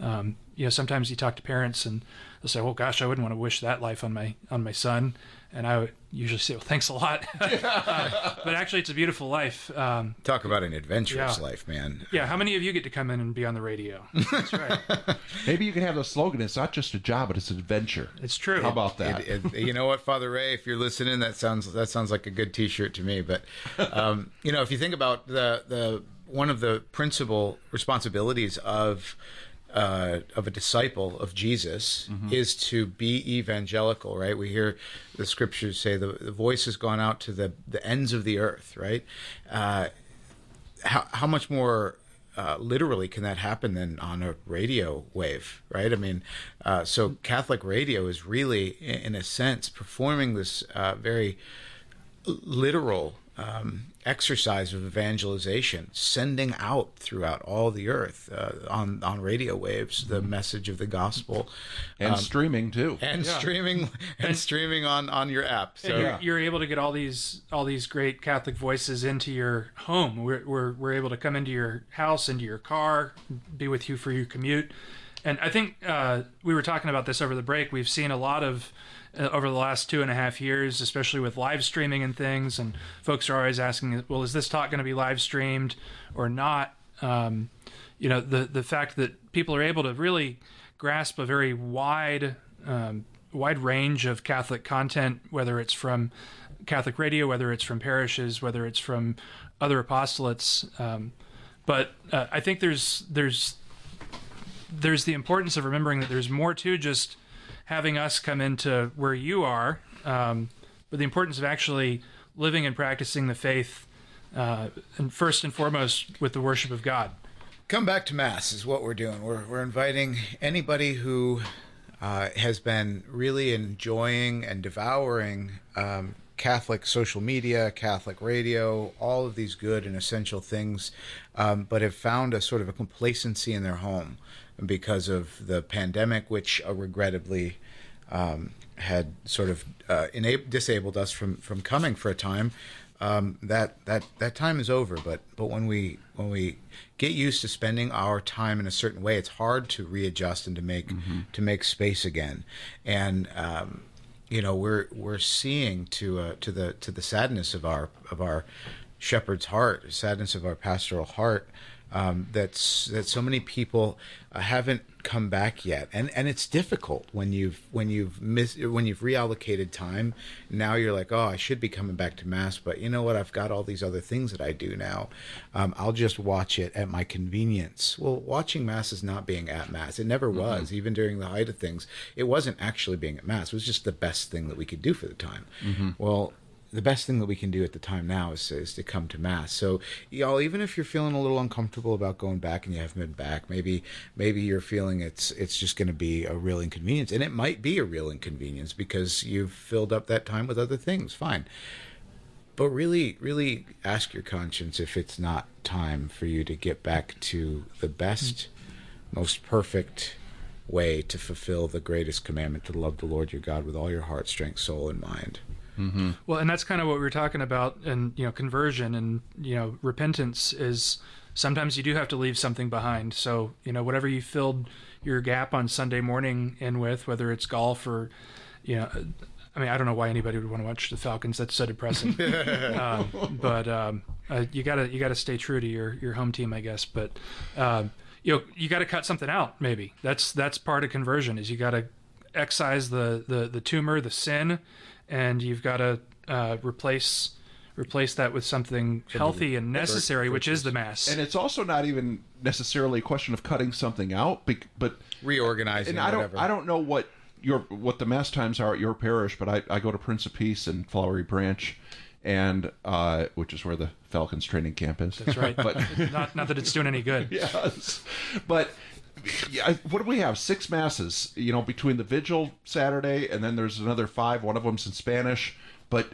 Um, you know, sometimes you talk to parents and they'll say, "Oh gosh, I wouldn't want to wish that life on my on my son," and I would usually say, "Well, thanks a lot," *laughs* Uh, but actually, it's a beautiful life. Um, Talk about an adventurous Yeah. life, man. yeah, how many of you get to come in and be on the radio? *laughs* That's right. Maybe you can have the slogan it's not just a job, but it's an adventure. It's true. How about that? It- it- you know what, Father Ray, if you're listening, that sounds that sounds like a good T-shirt to me. But um, you know, if you think about the the one of the principal responsibilities of uh, of a disciple of Jesus is to be evangelical, right? We hear the scriptures say the, the voice has gone out to the the ends of the earth, right? Uh, how how much more uh, literally can that happen than on a radio wave, right? I mean, uh, so Catholic radio is really, i- in a sense, performing this uh, very literal um, exercise of evangelization, sending out throughout all the earth uh, on on radio waves the message of the gospel, And Um, streaming too. and Yeah. streaming *laughs* and streaming on on your app. And So you're, you're able to get all these all these great Catholic voices into your home. We're, we're we're able to come into your house, into your car, be with you for your commute. And I think uh, we were talking about this over the break. We've seen a lot of uh, over the last two and a half years, especially with live streaming and things. And folks are always asking, "Well, is this talk going to be live streamed or not?" Um, you know, the the fact that people are able to really grasp a very wide um, wide range of Catholic content, whether it's from Catholic radio, whether it's from parishes, whether it's from other apostolates. Um, but uh, I think there's there's there's the importance of remembering that there's more to just having us come into where you are, um, but the importance of actually living and practicing the faith, uh, and first and foremost with the worship of God. Come back to Mass is what we're doing. We're, we're inviting anybody who uh, has been really enjoying and devouring um, Catholic social media, Catholic radio, all of these good and essential things, um, but have found a sort of a complacency in their home because of the pandemic, which uh, regrettably um, had sort of uh, enab- disabled us from, from coming for a time. Um, that that that time is over. But but when we when we get used to spending our time in a certain way, it's hard to readjust and to make to make space again. And um, you know we're we're seeing to uh, to the to the sadness of our of our shepherd's heart, sadness of our pastoral heart. Um, that's that so many people uh, haven't come back yet, and and it's difficult when you've when you've missed when you've reallocated time. Now you're like, oh, I should be coming back to mass, but you know what? I've got all these other things that I do now. Um, I'll just watch it at my convenience. Well, watching mass is not being at mass. It never was, even during the height of things. It wasn't actually being at mass. It was just the best thing that we could do for the time. Mhm. Well, the best thing that we can do at the time now is, is to come to mass. So y'all, even if you're feeling a little uncomfortable about going back and you haven't been back, maybe maybe you're feeling it's it's just going to be a real inconvenience, and it might be a real inconvenience because you've filled up that time with other things. Fine. But really, really ask your conscience if it's not time for you to get back to the best, most perfect way to fulfill the greatest commandment to love the Lord your God with all your heart, strength, soul, and mind. Mm-hmm. Well, and that's kind of what we were talking about, and you know, conversion and you know, repentance is sometimes you do have to leave something behind. So you know, whatever you filled your gap on Sunday morning in with, whether it's golf or you know. I mean, I don't know why anybody would want to watch the Falcons. That's so depressing. *laughs* um, but um, uh, you gotta you gotta stay true to your your home team, I guess. But um, you know, you got to cut something out. Maybe that's that's part of conversion. Is you got to excise the, the the tumor, the sin, and you've got to uh, replace replace that with something healthy and necessary, which is the mass. And it's also not even necessarily a question of cutting something out, bec- but reorganizing. And I don't whatever. I don't know what your what the mass times are at your parish, but I, I go to Prince of Peace and Flowery Branch, and uh, which is where the Falcons training camp is. That's right. *laughs* but not not that it's doing any good. *laughs* yes, but yeah, what do we have? Six masses, you know, between the vigil Saturday and then there's another five. One of them's in Spanish. But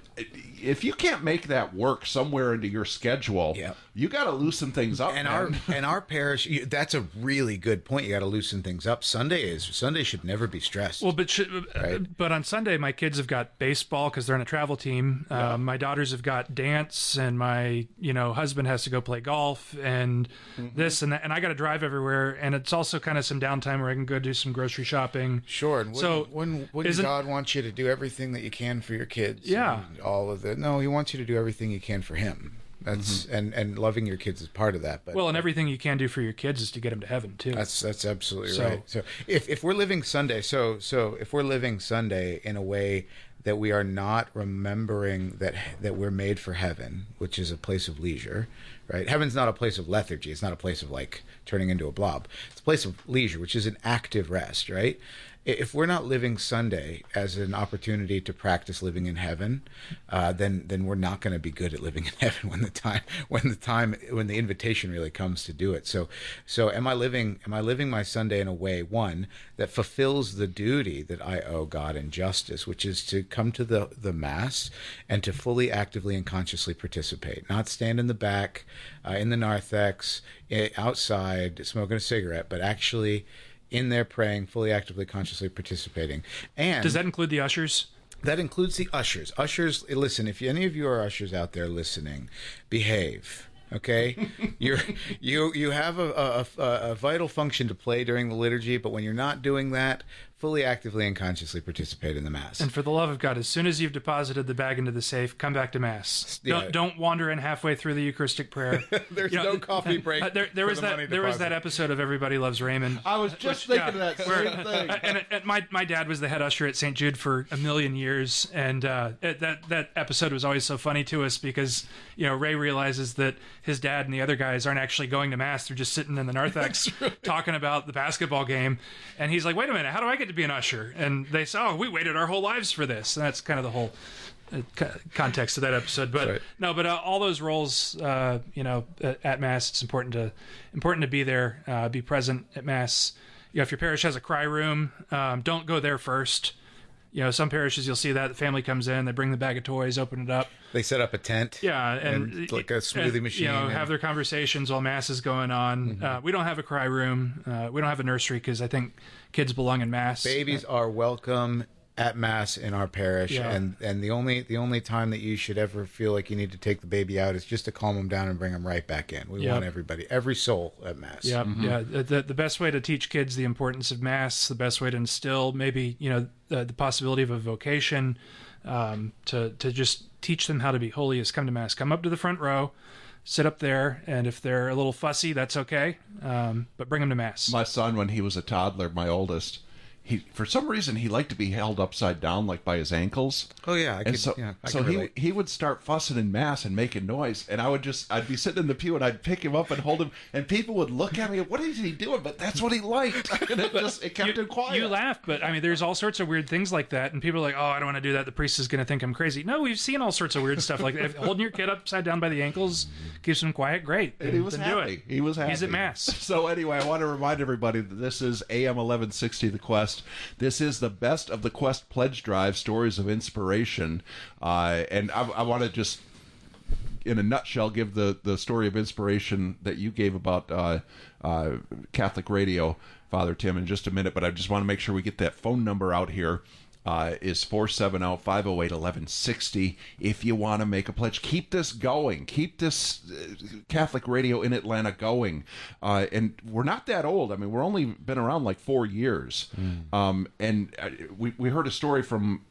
if you can't make that work somewhere into your schedule, Yeah. you got to loosen things up. and man. our *laughs* and our parish, that's a really good point you got to loosen things up sunday is sunday should never be stressed Well, but should, uh, but on Sunday, my kids have got baseball because they're on a travel team. Uh, my daughters have got dance, and my you know husband has to go play golf, and Mm-hmm. this and that, and I got to drive everywhere. And it's also kind of some downtime where I can go do some grocery shopping. Sure. And so wouldn't, wouldn't, wouldn't isn't- God want you to do everything that you can for your kids? Yeah. And all of the no, He wants you to do everything you can for Him. That's mm-hmm. and and loving your kids is part of that. But well, and everything you can do for your kids is to get them to heaven too. That's that's absolutely So- right. So if if we're living Sunday, so so if we're living Sunday in a way that we are not remembering that that we're made for heaven, which is a place of leisure, right? Heaven's not a place of lethargy. It's not a place of like turning into a blob. It's a place of leisure, which is an active rest, right? If we're not living Sunday as an opportunity to practice living in heaven, uh, then then we're not going to be good at living in *laughs* heaven when the time when the time when the invitation really comes to do it. So so am I living am I living my Sunday in a way one that fulfills the duty that I owe God in justice, which is to come to the the mass and to fully actively and consciously participate, not stand in the back uh, in the narthex eh, outside smoking a cigarette, but actually in there praying, fully actively consciously participating. And Does that include the ushers? that includes the ushers. Ushers, listen. If any of you are ushers out there listening, behave. Okay, *laughs* you're you you have a, a, a, a vital function to play during the liturgy, but when you're not doing that, fully, actively, and consciously participate in the mass. And for the love of God, as soon as you've deposited the bag into the safe, come back to mass. Yeah. Don't, don't wander in halfway through the Eucharistic prayer. *laughs* There's no coffee break uh, there there was the that there was that episode of Everybody Loves Raymond. I was just which- thinking yeah, of that where- same thing. *laughs* and it, it- my my dad was the head usher at St. Jude for a million years, and uh, it, that that episode was always so funny to us because you know Ray realizes that his dad and the other guys aren't actually going to mass; they're just sitting in the narthex *laughs* talking about the basketball game, and he's like, "Wait a minute, how do I get to be an usher?" And they say, "Oh, we waited our whole lives for this," and that's kind of the whole. uh, Context of that episode, but no, but uh, all those roles, uh, you know, at, at mass, it's important to important to be there, uh, be present at mass. You know, if your parish has a cry room, um, don't go there first. You know, some parishes you'll see that the family comes in, they bring the bag of toys, open it up. They set up a tent. Yeah, and, and like a smoothie and, machine. You know, and- have their conversations while mass is going on. Mm-hmm. Uh, we don't have a cry room. Uh, we don't have a nursery because I think kids belong in mass. Babies are welcome at mass in our parish, Yeah. and and the only the only time that you should ever feel like you need to take the baby out is just to calm them down and bring them right back in. We Yep. want everybody, every soul at mass. Yeah, yeah. The, the best way to teach kids the importance of mass, the best way to instill maybe you know the, the possibility of a vocation, um, to to just teach them how to be holy is come to mass. Come up to the front row, sit up there, and if they're a little fussy, that's okay. Um, but bring them to mass. My son, when he was a toddler, my oldest, he for some reason he liked to be held upside down, like by his ankles. Oh yeah, I and could, so, yeah, I so he relate. he would start fussing in mass and making noise, and I would just I'd be sitting in the pew and I'd pick him up and hold him, and people would look at me, what is he doing? But that's what he liked, *laughs* and it just it kept him quiet. You laugh, but I mean, there's all sorts of weird things like that, and people are like, "Oh, I don't want to do that. The priest is going to think I'm crazy." No, we've seen all sorts of weird stuff like that. If holding your kid upside down by the ankles keeps him quiet. Great, And he was then happy. do it. He was happy. He's at mass. *laughs* So anyway, I want to remind everybody that this is AM 1160 The Quest. This is the best of the Quest pledge drive stories of inspiration, uh, and I, I want to just, in a nutshell, give the the story of inspiration that you gave about uh, uh, Catholic radio, Father Tim, in just a minute. But I just want to make sure we get that phone number out here. Uh, is 470-508-1160 if you want to make a pledge keep this going keep this uh, catholic radio in atlanta going uh, and we're not that old i mean we're only been around like four years um, and uh, we, we heard a story from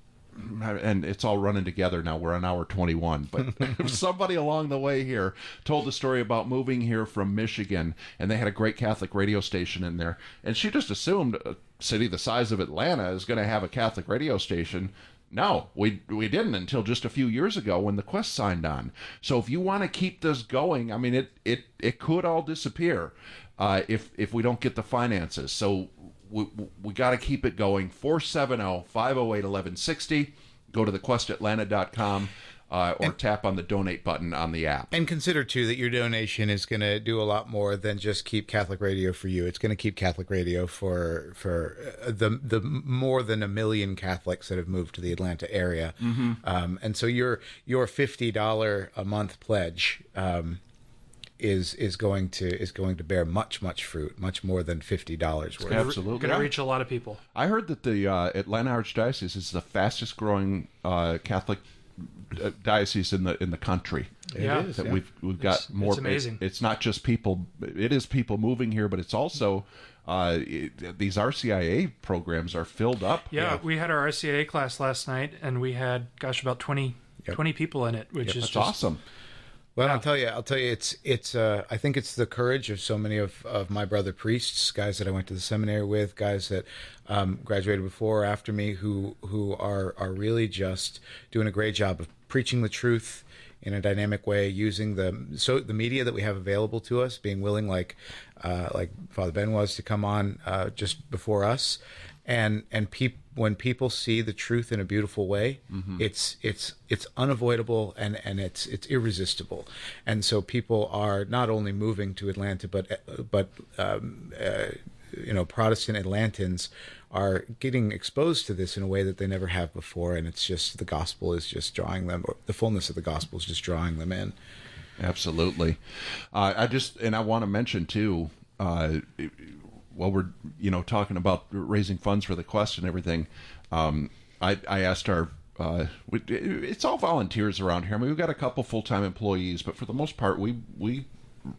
and it's all running together now. We're on hour 21. But *laughs* *laughs* somebody along the way here told the story about moving here from Michigan, and they had a great Catholic radio station in there. And she just assumed a city the size of Atlanta is going to have a Catholic radio station. No, we we didn't until just a few years ago when the Quest signed on. So if you want to keep this going, I mean, it it it could all disappear uh, if if we don't get the finances. So we, we got to keep it going. 470 508 1160. Go to thequestatlanta.com uh, or tap on the donate button on the app. And consider too that your donation is going to do a lot more than just keep Catholic radio for you. It's going to keep Catholic radio for for uh, the the more than a million Catholics that have moved to the Atlanta area. Mhm. Um, and so your your fifty dollar a month pledge. Um, is is going to is going to bear much much fruit, much more than fifty dollars worth. Absolutely. Going to reach a lot of people. I heard that the uh, Atlanta Archdiocese is the fastest growing uh, Catholic diocese in the in the country. It Yeah. is, that yeah. we've we've got It's- more. it's amazing. It, it's not just people. It is people moving here, but it's also uh, it, these RCIA programs are filled up. Yeah, we had our RCA class last night, and we had, gosh, about 20, 20 people in it, which Yep. is That's just awesome. Well, I'll tell you, I'll tell you, it's it's. Uh, I think it's the courage of so many of, of my brother priests, guys that I went to the seminary with, guys that um, graduated before or after me, who who are are really just doing a great job of preaching the truth in a dynamic way, using the so the media that we have available to us, being willing, like uh, like Father Ben was, to come on uh, just before us, and and peop- when people see the truth in a beautiful way, Mhm. it's it's it's unavoidable and and it's it's irresistible, and so people are not only moving to Atlanta, but but um, uh, you know Protestant Atlantans are getting exposed to this in a way that they never have before, and it's just the gospel is just drawing them, or the fullness of the gospel is just drawing them in. Absolutely. Uh, I just and I want to mention too. Uh, while we're you know talking about raising funds for the quest and everything, um, I I asked our. Uh, it's all volunteers around here. I mean, we've got a couple full time employees, but for the most part, we we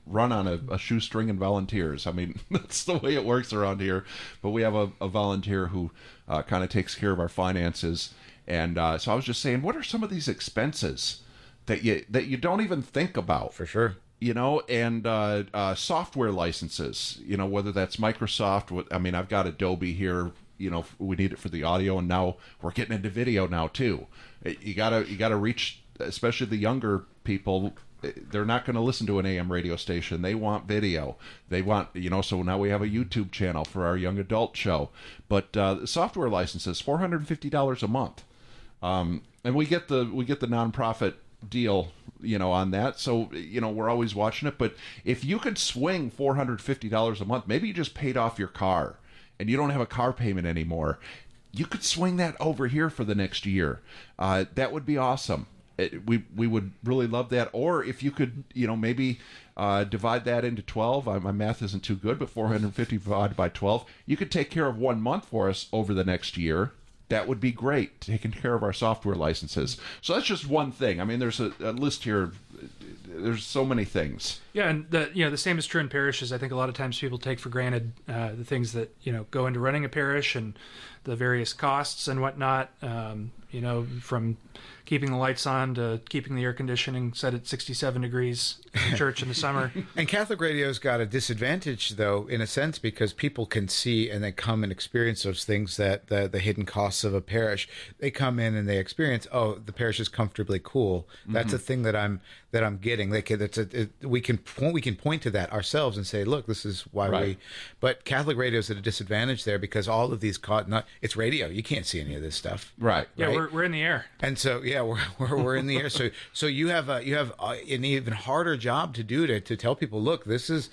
run on a, a shoestring and volunteers. I mean, *laughs* that's the way it works around here. But we have a, a volunteer who uh, kind of takes care of our finances. And uh, so I was just saying, what are some of these expenses that you that you don't even think about? For sure. You know, and uh, uh, software licenses. You know, whether that's Microsoft. I mean, I've got Adobe here. You know, we need it for the audio, and now we're getting into video now too. You gotta you gotta reach, especially the younger people they're not going to listen to an AM radio station. They want video. They want, you know, so now we have a YouTube channel for our young adult show. But uh, software licenses, four hundred fifty dollars a month, um, and we get the we get the nonprofit deal, you know, on that. So you know, we're always watching it. But if you could swing four hundred fifty dollars a month, maybe you just paid off your car and you don't have a car payment anymore. You could swing that over here for the next year. Uh, that would be awesome it, we we would really love that. Or if you could, you know, maybe uh, divide that into twelve. Uh, my math isn't too good, but four hundred fifty divided by twelve, you could take care of one month for us over the next year. That would be great, taking care of our software licenses. So that's just one thing. I mean, there's a, a list here. There's so many things. Yeah, and the you know the same is true in parishes. I think a lot of times people take for granted uh, the things that you know go into running a parish and the various costs and whatnot. Um, you know, from keeping the lights on to keeping the air conditioning set at 67 degrees in church in the summer. *laughs* And Catholic radio's got a disadvantage, though, in a sense, because people can see and they come and experience those things that the, the hidden costs of a parish. They come in and they experience, oh, the parish is comfortably cool. That's Mhm. a thing that I'm that I'm getting. They can, that's a, it, we can point, we can point to that ourselves and say, look, this is why Right. we. But Catholic radio is at a disadvantage there because all of these co- not it's radio. You can't see any of this stuff. Right. Yeah, right? we're, we're in the air. And so, yeah, *laughs* we're, we're, we're in the air. So, so you have a, you have a, an even harder job to do to, to tell people, look, this is,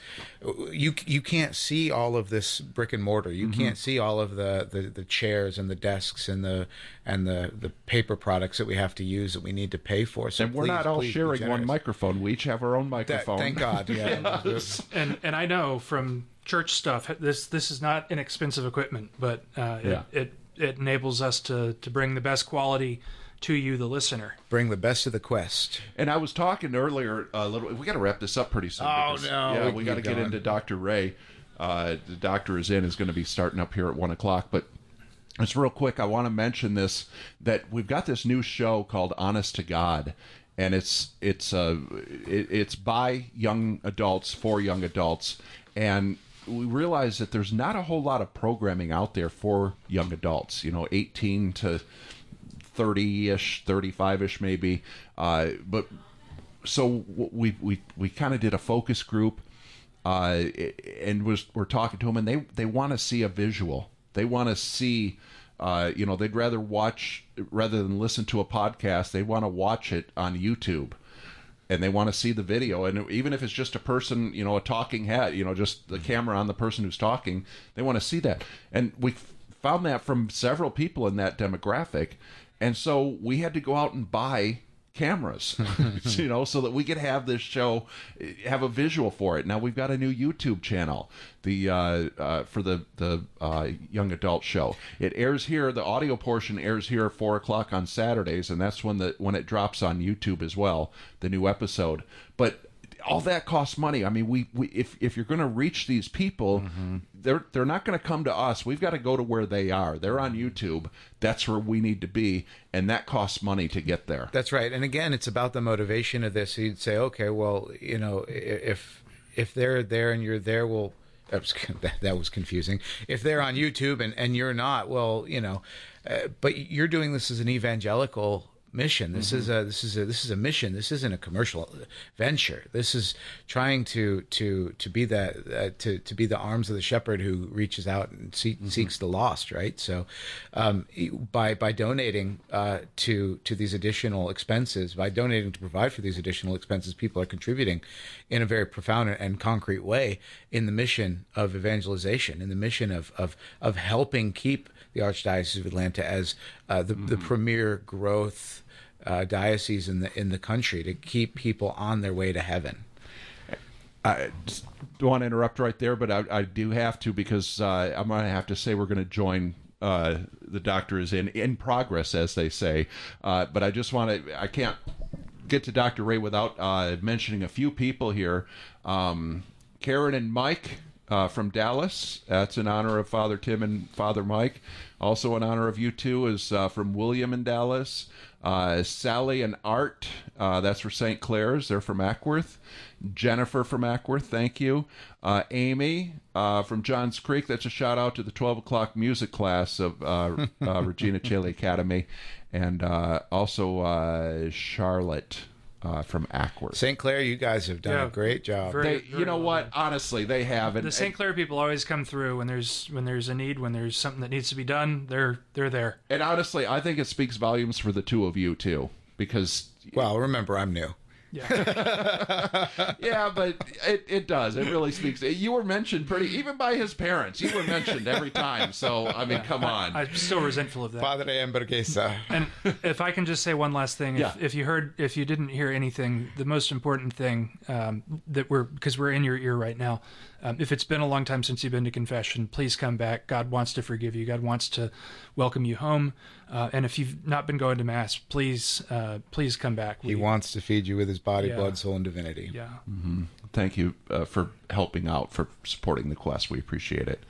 you, you can't see all of this brick and mortar. You Mhm. can't see all of the, the, the chairs and the desks and the, and the, the paper products that we have to use that we need to pay for. So and we're please, not all please sharing one microphone. We each have our own microphone. thank God, yeah. *laughs* Yes. and and I know from church stuff this this is not inexpensive equipment, but uh, Yeah. it, it it enables us to to bring the best quality to you, the listener. Bring the best of the quest. And I was talking earlier a little. We got to wrap this up pretty soon. Oh, because, no, Yeah, we we got to get get into Dr. Ray. Uh, the doctor is in. Is going to be starting up here at one o'clock, but. It's real quick. I want to mention this that we've got this new show called Honest to God, and it's it's uh it, it's by young adults for young adults, and we realize that there's not a whole lot of programming out there for young adults. You know, 18 to 30ish, 35ish maybe. Uh, but so we we we kind of did a focus group, uh, and was we're talking to them, and they they want to see a visual. They want to see. Uh, you know, they'd rather watch rather than listen to a podcast. They want to watch it on YouTube, and they want to see the video. And even if it's just a person, you know, a talking head, you know, just the camera on the person who's talking, they want to see that. And we found that from several people in that demographic, and so we had to go out and buy cameras, *laughs* *laughs* you know, so that we could have this show have a visual for it. Now we've got a new YouTube channel, the uh, uh, for the the uh, young adult show. It airs here. The audio portion airs here at four o'clock on Saturdays, and that's when the when it drops on YouTube as well. The new episode, but all that costs money. I mean, we, we if if you're going to reach these people, they're they're not going to come to us. We've got to go to where they are. They're on YouTube. That's where we need to be, and that costs money to get there. That's right. And again, it's about the motivation of this. You'd say, okay, well, you know, if if they're there and you're there, well, *laughs* that was, that was confusing. If they're on YouTube and, and you're not, well, you know, uh, but you're doing this as an evangelical mission. This is a this is a this is a mission. This isn't a commercial venture. This is trying to to to be that uh, to to be the arms of the shepherd who reaches out and see, seeks the lost. Right. So, um, by by donating uh, to to these additional expenses, by donating to provide for these additional expenses, people are contributing in a very profound and concrete way in the mission of evangelization, in the mission of of of helping keep the Archdiocese of Atlanta as uh, the the premier growth uh, diocese in the in the country to keep people on their way to heaven. I just don't want to interrupt right there, but I, I do have to because uh, I'm going to have to say we're going to join. Uh, the doctor is in in progress, as they say. Uh, but I just want to. I can't get to Dr. Ray without uh, mentioning a few people here. Um, Karen and Mike uh, from Dallas. That's in honor of Father Tim and Father Mike. Also in honor of you two is uh, from William in Dallas. Uh, Sally and Art. Uh, that's for St. Clare's. They're from Acworth. Jennifer from Acworth. Thank you. Uh, Amy uh, from Johns Creek. That's a shout out to the 12 o'clock music class of uh, *laughs* uh, Regina Caeli Academy. And uh, also uh, Charlotte uh, from Acworth. St. Clare, you guys have done Yeah, a great job. very- They, you know what? Honestly, they have. And, the St. Clare people always come through when there's when there's a need, when there's something that needs to be done. They're they're there. and honestly, I think it speaks volumes for the two of you too, because Well, remember, I'm new. *laughs* yeah, but it, it does. It really speaks. You were mentioned pretty, even by his parents. You were mentioned every time. So I mean, come on. I, am still resentful of that. Padre Hamburguesa. And if I can just say one last thing, if, Yeah. if you heard, if you didn't hear anything, the most important thing um, that we're because we're in your ear right now. Um, if it's been a long time since you've been to confession, please come back. God wants to forgive you. God wants to welcome you home. Uh, and if you've not been going to mass, please, uh, please come back. He wants to feed you with his body, Yeah. blood, soul, and divinity. Yeah. hmm Thank you uh, for helping out, for supporting the quest. We appreciate it.